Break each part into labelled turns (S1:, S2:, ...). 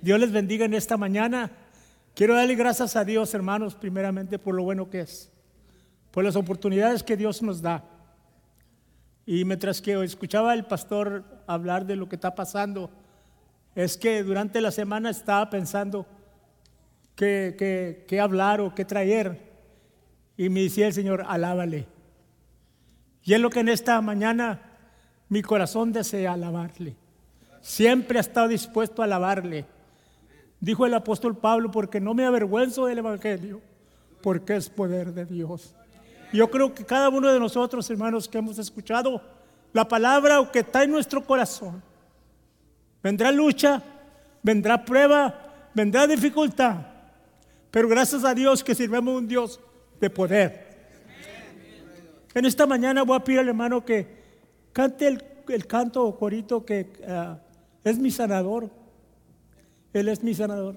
S1: Dios les bendiga en esta mañana. Quiero darle gracias a Dios, hermanos, primeramente por lo bueno que es, por las oportunidades que Dios nos da. Y mientras que escuchaba al pastor hablar de lo que está pasando, es que durante la semana estaba pensando qué, qué hablar o qué traer. Y me decía el Señor, alábale. Y es lo que en esta mañana mi corazón desea alabarle. Siempre ha estado dispuesto a alabarle. Dijo el apóstol Pablo, porque no me avergüenzo del Evangelio, porque es poder de Dios. Yo creo que cada uno de nosotros, hermanos, que hemos escuchado la palabra o que está en nuestro corazón, vendrá lucha, vendrá prueba, vendrá dificultad, pero gracias a Dios que sirvemos un Dios de poder. En esta mañana voy a pedir al hermano que cante el, canto o corito que ah, es mi sanador. Él es mi sanador.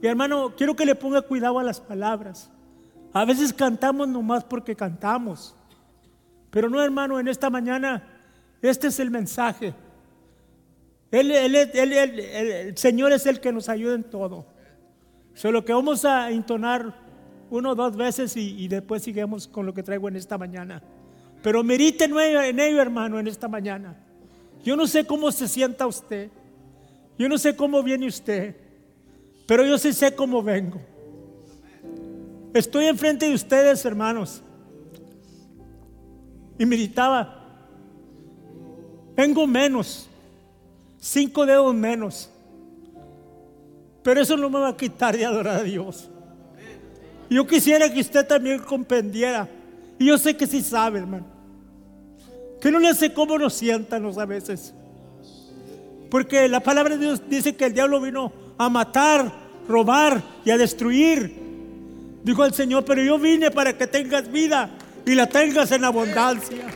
S1: Y hermano, quiero que le ponga cuidado a las palabras. A veces cantamos nomás porque cantamos. Pero no, hermano, en esta mañana, este es el mensaje. el Señor es el que nos ayuda en todo. Solo que vamos a entonar uno o dos veces y, después sigamos con lo que traigo en esta mañana. Pero merite en ello, hermano, en esta mañana. Yo no sé cómo se sienta usted. Yo no sé cómo viene usted. Pero yo sí sé cómo vengo. Estoy enfrente de ustedes, hermanos. Y meditaba. Vengo menos. Cinco dedos menos. Pero eso no me va a quitar de adorar a Dios. Yo quisiera que usted también comprendiera. Y yo sé que sí sabe, hermano. Que no le sé cómo nos sientan a veces. Porque la palabra de Dios dice que el diablo vino a matar, robar y a destruir. Dijo el Señor, pero yo vine para que tengas vida y la tengas en abundancia.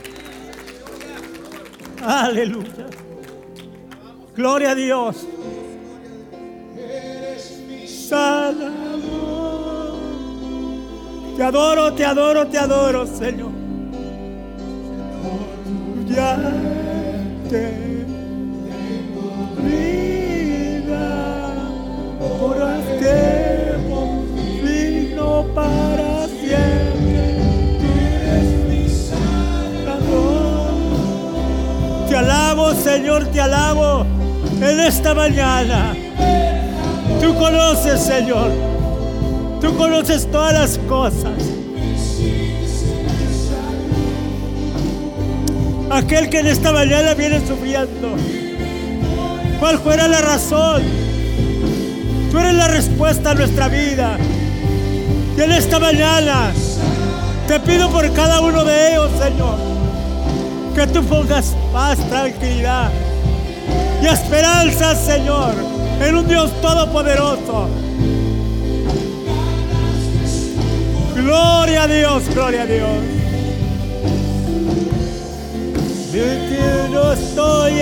S1: Aleluya. Gloria a Dios. Salvador. Te adoro, te adoro, te adoro, Señor. Ya Señor, te alabo en esta mañana. Tú conoces, Señor. Tú conoces todas las cosas. Aquel que en esta mañana viene sufriendo. ¿Cuál fuera la razón? Tú eres la respuesta a nuestra vida. Y en esta mañana te pido por cada uno de ellos, Señor, que tú pongas paz, tranquilidad y esperanza, Señor, en un Dios todopoderoso. Gloria a Dios, gloria a Dios. Yo no estoy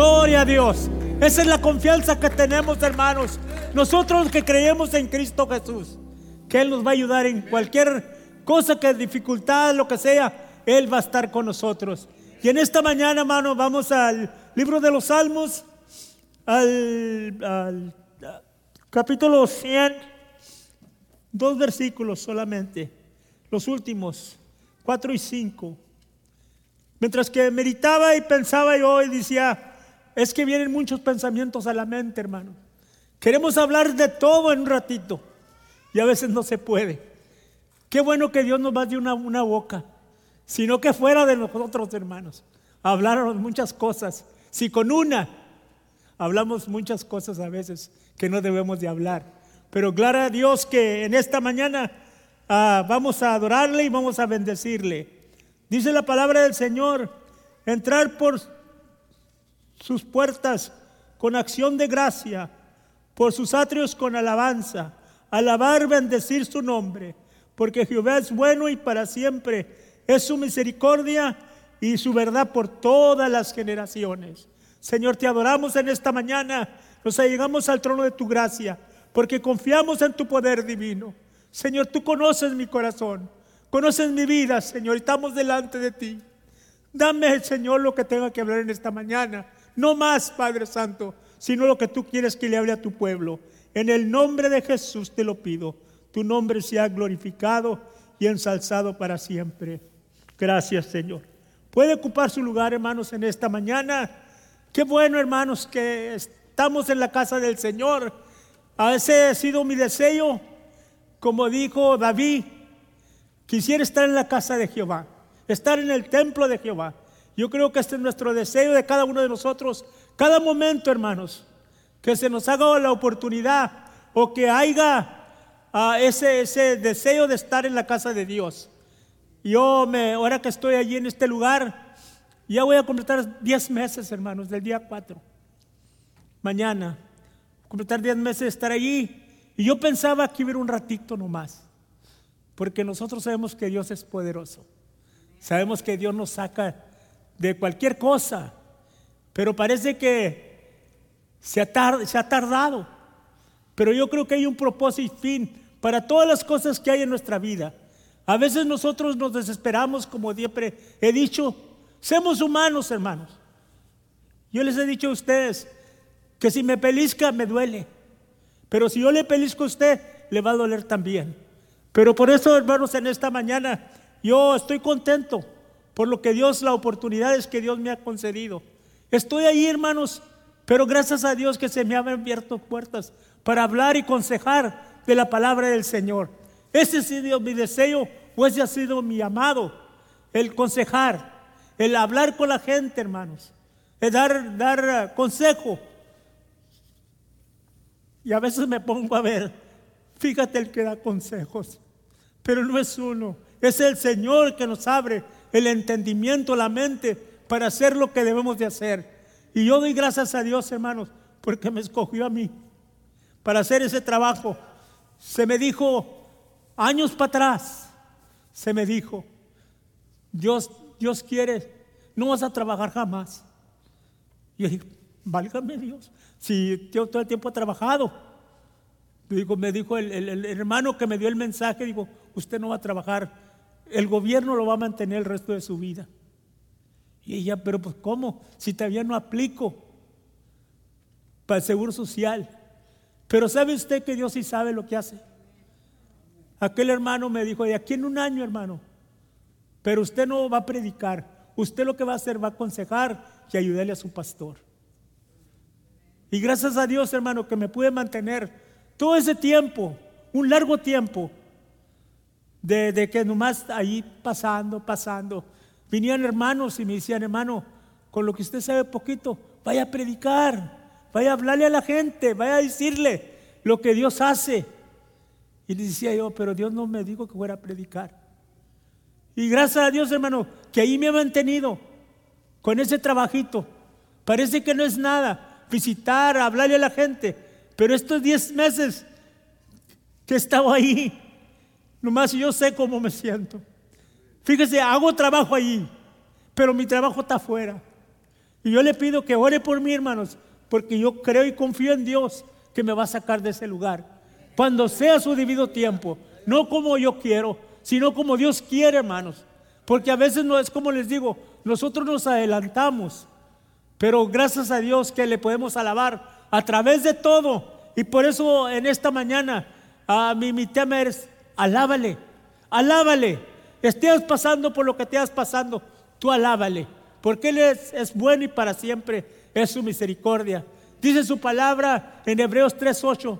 S1: a Dios. Esa es la confianza que tenemos, hermanos. Nosotros que creemos en Cristo Jesús, que Él nos va a ayudar en cualquier cosa que dificultad, lo que sea, Él va a estar con nosotros. Y en esta mañana, hermano, vamos al libro de los Salmos, al, al capítulo 100, dos versículos solamente, los últimos, 4 y 5. Mientras que meditaba y pensaba yo y decía, es que vienen muchos pensamientos a la mente, hermano. Queremos hablar de todo en un ratito y a veces no se puede. Qué bueno que Dios nos va de una, una boca, sino que fuera de nosotros, hermanos. Hablaron muchas cosas. Si con una hablamos muchas cosas a veces que no debemos de hablar. Pero gloria a Dios que en esta mañana ah, vamos a adorarle y vamos a bendecirle. Dice la palabra del Señor, entrar por sus puertas con acción de gracia, por sus atrios con alabanza, alabar, bendecir su nombre, porque Jehová es bueno y para siempre es su misericordia y su verdad por todas las generaciones. Señor, te adoramos en esta mañana, nos llegamos al trono de tu gracia, porque confiamos en tu poder divino. Señor, tú conoces mi corazón. Conoces mi vida, Señor, estamos delante de ti. Dame, Señor, lo que tenga que hablar en esta mañana. No más, Padre Santo, sino lo que tú quieres que le hable a tu pueblo. En el nombre de Jesús te lo pido. Tu nombre sea glorificado y ensalzado para siempre. Gracias, Señor. Puede ocupar su lugar, hermanos, en esta mañana. Qué bueno, hermanos, que estamos en la casa del Señor. A ese ha sido mi deseo, como dijo David, Quisiera estar en la casa de Jehová, estar en el templo de Jehová. Yo creo que este es nuestro deseo de cada uno de nosotros, cada momento, hermanos, que se nos haga la oportunidad o que haya ah, ese, ese deseo de estar en la casa de Dios. Yo, me, ahora que estoy allí en este lugar, ya voy a completar 10 meses, hermanos, del día 4. Mañana, completar 10 meses de estar allí. Y yo pensaba que iba a ir un ratito nomás. Porque nosotros sabemos que Dios es poderoso. Sabemos que Dios nos saca de cualquier cosa. Pero parece que se ha, tardado. Pero yo creo que hay un propósito y fin para todas las cosas que hay en nuestra vida. A veces nosotros nos desesperamos, como siempre he dicho, somos humanos, hermanos. Yo les he dicho a ustedes que si me pelisca me duele, pero si yo le pelisco a usted, le va a doler también. Pero por eso, hermanos, en esta mañana yo estoy contento por lo que Dios, las oportunidades que Dios me ha concedido. Estoy ahí, hermanos, pero gracias a Dios que se me han abierto puertas para hablar y consejar de la palabra del Señor. Ese ha sido mi deseo o ese ha sido mi amado, el consejar, el hablar con la gente, hermanos, el dar, dar consejo. Y a veces me pongo a ver, fíjate el que da consejos pero no es uno. Es el Señor que nos abre el entendimiento, la mente para hacer lo que debemos de hacer. Y yo doy gracias a Dios, hermanos, porque me escogió a mí para hacer ese trabajo. Se me dijo años para atrás, se me dijo, Dios, Dios quiere, no vas a trabajar jamás. Y yo dije, válgame Dios, si yo todo el tiempo he trabajado. Digo, me dijo el, el, hermano que me dio el mensaje, digo, usted no va a trabajar, el gobierno lo va a mantener el resto de su vida. Y ella, pero pues ¿cómo? Si todavía no aplico para el seguro social. Pero ¿sabe usted que Dios sí sabe lo que hace? Aquel hermano me dijo, de aquí en un año, hermano, pero usted no va a predicar, usted lo que va a hacer va a aconsejar y ayudarle a su pastor. Y gracias a Dios, hermano, que me pude mantener todo ese tiempo, un largo tiempo, de, que nomás ahí pasando, pasando, vinían hermanos y me decían, hermano, con lo que usted sabe poquito, vaya a predicar, vaya a hablarle a la gente, vaya a decirle lo que Dios hace. Y le decía yo, pero Dios no me dijo que fuera a predicar. Y gracias a Dios, hermano, que ahí me ha mantenido con ese trabajito. Parece que no es nada, visitar, hablarle a la gente, pero estos 10 meses que he estado ahí, Nomás yo sé cómo me siento. Fíjese, hago trabajo allí, pero mi trabajo está afuera. Y yo le pido que ore por mí, hermanos, porque yo creo y confío en Dios que me va a sacar de ese lugar. Cuando sea su debido tiempo, no como yo quiero, sino como Dios quiere, hermanos. Porque a veces no es como les digo, nosotros nos adelantamos, pero gracias a Dios que le podemos alabar a través de todo. Y por eso en esta mañana a mi, mi tema es, alábale, alábale. Estés pasando por lo que te estás pasando, tú alábale, porque Él es, es bueno y para siempre es su misericordia. Dice su palabra en Hebreos 3:8.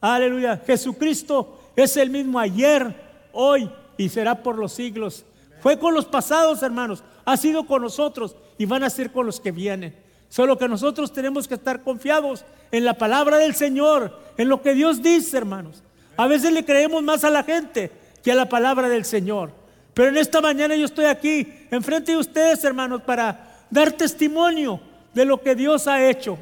S1: Aleluya. Jesucristo es el mismo ayer, hoy y será por los siglos. Fue con los pasados, hermanos. Ha sido con nosotros y van a ser con los que vienen. Solo que nosotros tenemos que estar confiados en la palabra del Señor, en lo que Dios dice, hermanos. A veces le creemos más a la gente que a la palabra del Señor. Pero en esta mañana yo estoy aquí, enfrente de ustedes, hermanos, para dar testimonio de lo que Dios ha hecho.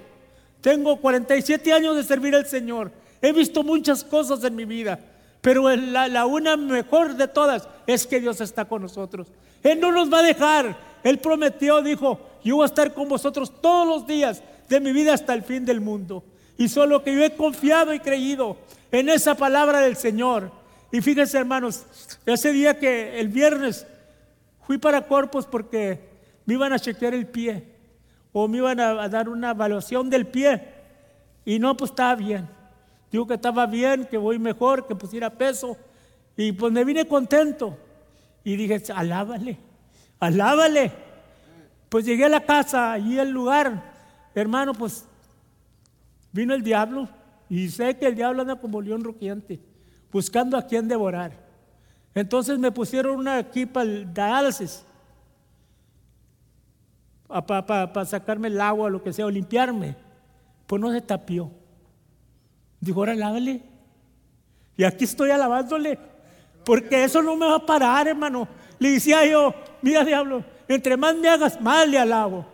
S1: Tengo 47 años de servir al Señor. He visto muchas cosas en mi vida. Pero la, una mejor de todas es que Dios está con nosotros. Él no nos va a dejar. Él prometió, dijo, yo voy a estar con vosotros todos los días de mi vida hasta el fin del mundo. Y solo que yo he confiado y creído en esa palabra del Señor. Y fíjense hermanos, ese día que el viernes fui para Corpus porque me iban a chequear el pie o me iban a, dar una evaluación del pie. Y no, pues estaba bien. Digo que estaba bien, que voy mejor, que pusiera peso. Y pues me vine contento. Y dije, alábale, alábale. Pues llegué a la casa, allí el lugar. Hermano, pues vino el diablo. Y sé que el diablo anda como león rugiente, buscando a quien devorar. Entonces me pusieron una equipa de diálisis para sacarme el agua lo que sea, o limpiarme. Pues no se tapió. Dijo, ahora lávale. Y aquí estoy alabándole. Porque eso no me va a parar, hermano. Le decía yo, mira diablo, entre más me hagas, más le alabo.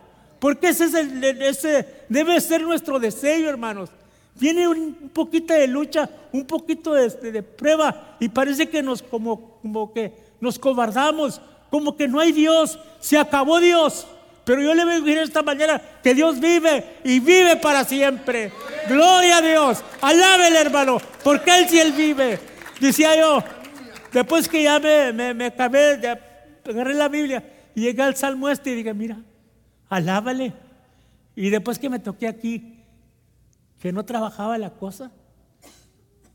S1: Porque ese, es el, ese debe ser nuestro deseo, hermanos. Viene un poquito de lucha, un poquito de, de, de, prueba y parece que nos como, como que nos cobardamos, como que no hay Dios, se acabó Dios. Pero yo le voy a decir esta mañana que Dios vive y vive para siempre. Gloria a Dios. Alábele, hermano, porque Él sí Él vive. Decía yo, después que ya me, me, me acabé, agarré la Biblia y llegué al Salmo este y dije, mira, alábale. Y después que me toqué aquí, que no trabajaba la cosa,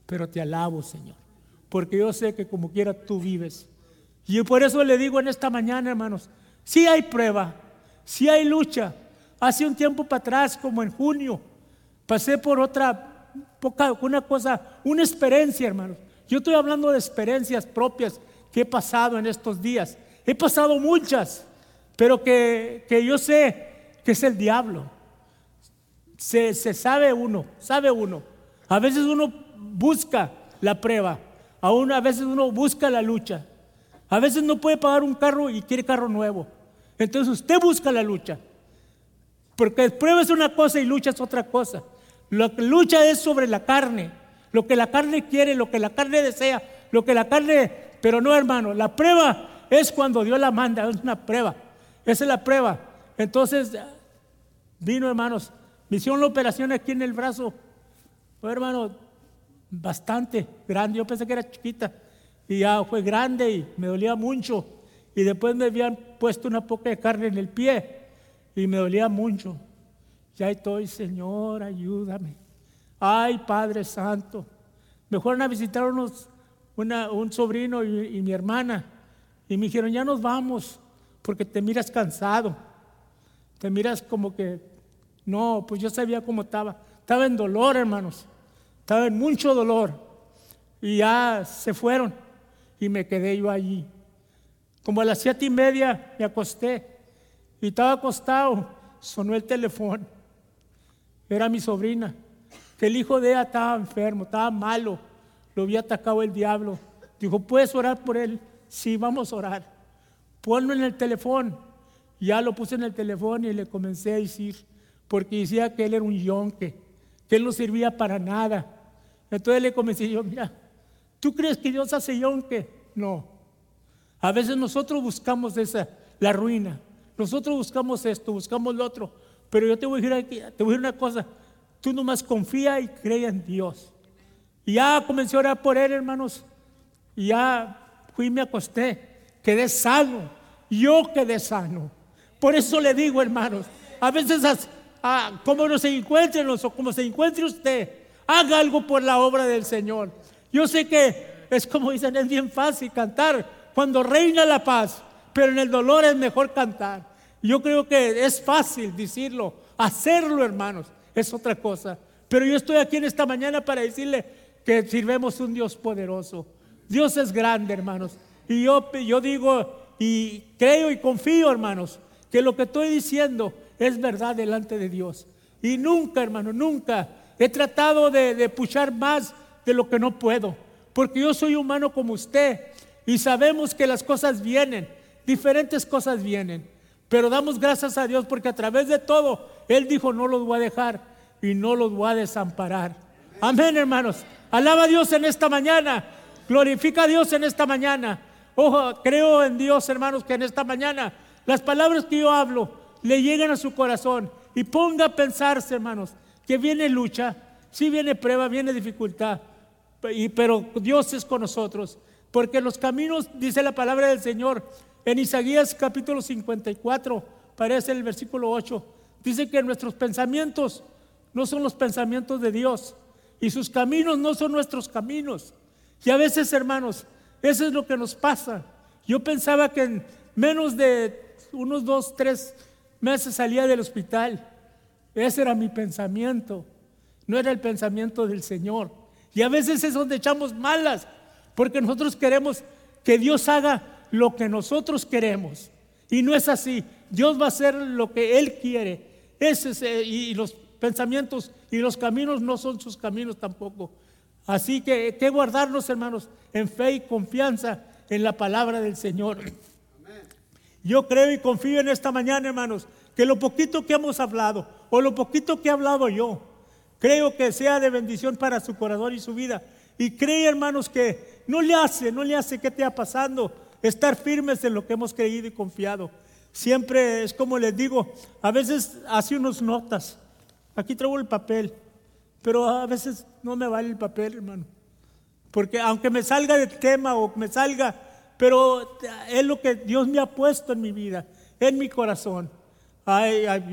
S1: pero te alabo, Señor, porque yo sé que como quiera tú vives. Y por eso le digo en esta mañana, hermanos, si hay prueba, si hay lucha. Hace un tiempo para atrás, como en junio, pasé por otra, una cosa, una experiencia, hermanos. Yo estoy hablando de experiencias propias que he pasado en estos días. He pasado muchas, pero que, que yo sé que es el diablo. Se, se sabe uno, sabe uno. A veces uno busca la prueba, aún a veces uno busca la lucha. A veces no puede pagar un carro y quiere carro nuevo. Entonces usted busca la lucha. Porque prueba es una cosa y lucha es otra cosa. Que lucha es sobre la carne. Lo que la carne quiere, lo que la carne desea, lo que la carne... Pero no, hermano, la prueba es cuando Dios la manda, es una prueba. Esa es la prueba. Entonces, vino, hermanos, me hicieron la operación aquí en el brazo. Fue, hermano, bastante grande. Yo pensé que era chiquita. Y ya fue grande y me dolía mucho. Y después me habían puesto una poca de carne en el pie y me dolía mucho. Ya estoy, Señor, ayúdame. Ay, Padre Santo. Me fueron a visitar unos, un sobrino y, y mi hermana. Y me dijeron, ya nos vamos, porque te miras cansado. Te miras como que, no, pues yo sabía cómo estaba. Estaba en dolor, hermanos. Estaba en mucho dolor. Y ya se fueron. Y me quedé yo allí. Como a las siete y media me acosté y estaba acostado, sonó el teléfono. Era mi sobrina, que el hijo de ella estaba enfermo, estaba malo, lo había atacado el diablo. Dijo, ¿puedes orar por él? Sí, vamos a orar. Ponlo en el teléfono. Ya lo puse en el teléfono y le comencé a decir, porque decía que él era un yonque, que él no servía para nada. Entonces le comencé yo, mira, ¿tú crees que Dios hace yonque? No. A veces nosotros buscamos esa, la ruina. Nosotros buscamos esto, buscamos lo otro. Pero yo te voy a decir, aquí, te voy a decir una cosa. Tú nomás confía y cree en Dios. Y ya comencé a orar por él, hermanos. Y ya fui y me acosté. Quedé sano. Yo quedé sano. Por eso le digo, hermanos, a veces como no se encuentren o como se encuentre usted, haga algo por la obra del Señor. Yo sé que es como dicen, es bien fácil cantar cuando reina la paz, pero en el dolor es mejor cantar. Yo creo que es fácil decirlo, hacerlo, hermanos, es otra cosa. Pero yo estoy aquí en esta mañana para decirle que sirvemos un Dios poderoso. Dios es grande, hermanos. Y yo, yo digo y creo y confío, hermanos, que lo que estoy diciendo es verdad delante de Dios. Y nunca, hermano, nunca he tratado de, de puchar más de lo que no puedo. Porque yo soy humano como usted y sabemos que las cosas vienen, diferentes cosas vienen. Pero damos gracias a Dios porque a través de todo, Él dijo, no los voy a dejar y no los voy a desamparar. Amén, hermanos. Alaba a Dios en esta mañana. Glorifica a Dios en esta mañana. Ojo, creo en Dios, hermanos, que en esta mañana las palabras que yo hablo le lleguen a su corazón y ponga a pensarse, hermanos, que viene lucha, sí viene prueba, viene dificultad, pero Dios es con nosotros, porque los caminos, dice la palabra del Señor, en Isaías capítulo 54, parece el versículo 8, dice que nuestros pensamientos no son los pensamientos de Dios y sus caminos no son nuestros caminos. Y a veces, hermanos, eso es lo que nos pasa. Yo pensaba que en menos de unos dos, tres meses salía del hospital. Ese era mi pensamiento. No era el pensamiento del Señor. Y a veces es donde echamos malas, porque nosotros queremos que Dios haga lo que nosotros queremos. Y no es así. Dios va a hacer lo que Él quiere. Ese eh, y los pensamientos y los caminos no son sus caminos tampoco. Así que que guardarnos, hermanos, en fe y confianza en la palabra del Señor. Yo creo y confío en esta mañana, hermanos, que lo poquito que hemos hablado o lo poquito que he hablado yo, creo que sea de bendición para su corazón y su vida. Y creo, hermanos, que no le hace, no le hace que te ha pasando estar firmes en lo que hemos creído y confiado. Siempre es como les digo, a veces hace unos notas. Aquí traigo el papel, pero a veces no me vale el papel, hermano. Porque aunque me salga del tema o me salga, pero es lo que Dios me ha puesto en mi vida, en mi corazón.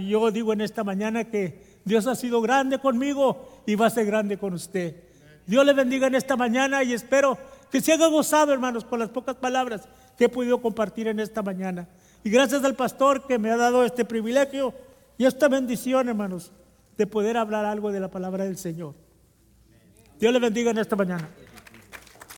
S1: yo digo en esta mañana que Dios ha sido grande conmigo y va a ser grande con usted. Dios le bendiga en esta mañana y espero que se haga gozado, hermanos, con las pocas palabras que he podido compartir en esta mañana. Y gracias al pastor que me ha dado este privilegio y esta bendición, hermanos, de poder hablar algo de la palabra del Señor. Dios le bendiga en esta mañana.